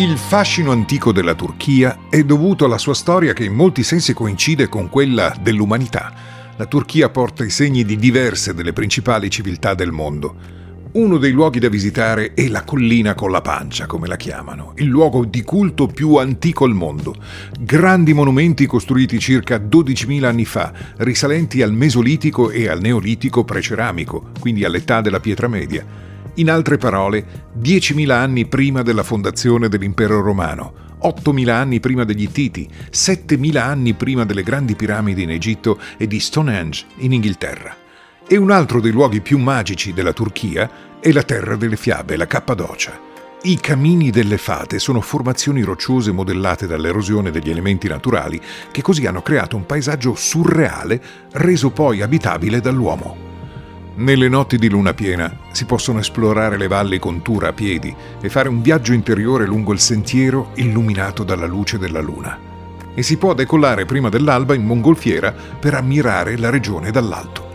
Il fascino antico della Turchia è dovuto alla sua storia che in molti sensi coincide con quella dell'umanità. La Turchia porta i segni di diverse delle principali civiltà del mondo. Uno dei luoghi da visitare è la collina con la pancia, come la chiamano, il luogo di culto più antico al mondo. Grandi monumenti costruiti circa 12.000 anni fa, risalenti al Mesolitico e al Neolitico preceramico, quindi all'età della pietra media in altre parole, 10.000 anni prima della fondazione dell'impero romano, 8.000 anni prima degli Ittiti, 7.000 anni prima delle grandi piramidi in Egitto e di Stonehenge in Inghilterra. E un altro dei luoghi più magici della Turchia è la terra delle fiabe, la Cappadocia. I camini delle fate sono formazioni rocciose modellate dall'erosione degli elementi naturali che così hanno creato un paesaggio surreale reso poi abitabile dall'uomo. Nelle notti di luna piena si possono esplorare le valli con tour a piedi e fare un viaggio interiore lungo il sentiero illuminato dalla luce della luna. E si può decollare prima dell'alba in mongolfiera per ammirare la regione dall'alto.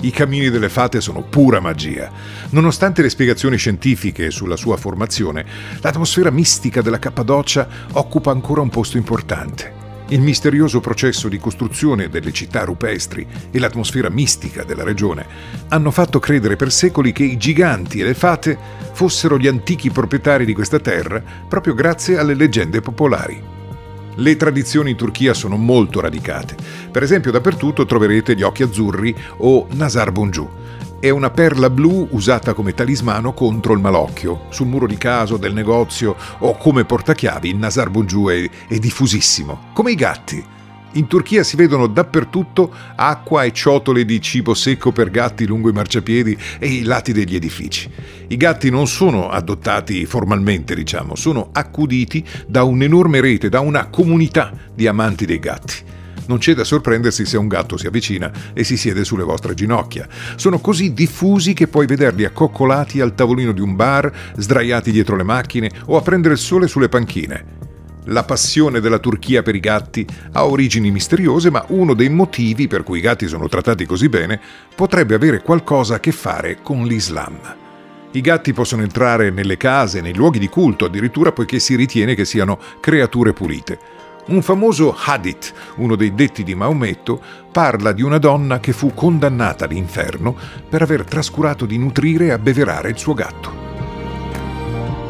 I cammini delle fate sono pura magia. Nonostante le spiegazioni scientifiche sulla sua formazione, l'atmosfera mistica della Cappadocia occupa ancora un posto importante. Il misterioso processo di costruzione delle città rupestri e l'atmosfera mistica della regione hanno fatto credere per secoli che i giganti e le fate fossero gli antichi proprietari di questa terra proprio grazie alle leggende popolari. Le tradizioni in Turchia sono molto radicate. Per esempio dappertutto troverete gli occhi azzurri o Nazar Bongiù, è una perla blu usata come talismano contro il malocchio. Sul muro di casa del negozio o come portachiavi il Nazar Bongiù è, è diffusissimo, come i gatti. In Turchia si vedono dappertutto acqua e ciotole di cibo secco per gatti lungo i marciapiedi e i lati degli edifici. I gatti non sono adottati formalmente, diciamo, sono accuditi da un'enorme rete, da una comunità di amanti dei gatti. Non c'è da sorprendersi se un gatto si avvicina e si siede sulle vostre ginocchia. Sono così diffusi che puoi vederli accoccolati al tavolino di un bar, sdraiati dietro le macchine o a prendere il sole sulle panchine. La passione della Turchia per i gatti ha origini misteriose, ma uno dei motivi per cui i gatti sono trattati così bene potrebbe avere qualcosa a che fare con l'Islam. I gatti possono entrare nelle case, nei luoghi di culto, addirittura poiché si ritiene che siano creature pulite. Un famoso hadith, uno dei detti di Maometto, parla di una donna che fu condannata all'inferno per aver trascurato di nutrire e abbeverare il suo gatto.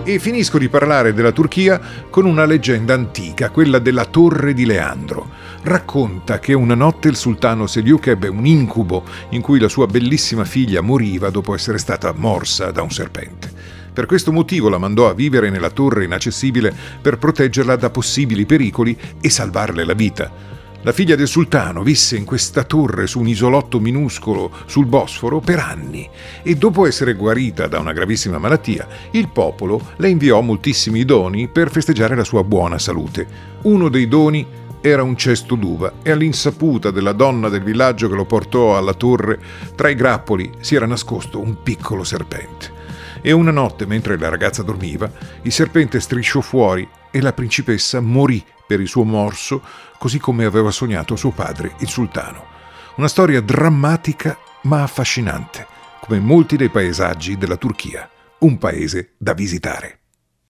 E finisco di parlare della Turchia con una leggenda antica, quella della Torre di Leandro. Racconta che una notte il sultano Seliuk ebbe un incubo in cui la sua bellissima figlia moriva dopo essere stata morsa da un serpente. Per questo motivo la mandò a vivere nella torre inaccessibile per proteggerla da possibili pericoli e salvarle la vita. La figlia del sultano visse in questa torre su un isolotto minuscolo sul Bosforo per anni e dopo essere guarita da una gravissima malattia, il popolo le inviò moltissimi doni per festeggiare la sua buona salute. Uno dei doni era un cesto d'uva e all'insaputa della donna del villaggio che lo portò alla torre, tra i grappoli si era nascosto un piccolo serpente e una notte, mentre la ragazza dormiva, il serpente strisciò fuori e la principessa morì per il suo morso, così come aveva sognato suo padre, il sultano. Una storia drammatica ma affascinante, come molti dei paesaggi della Turchia, un paese da visitare.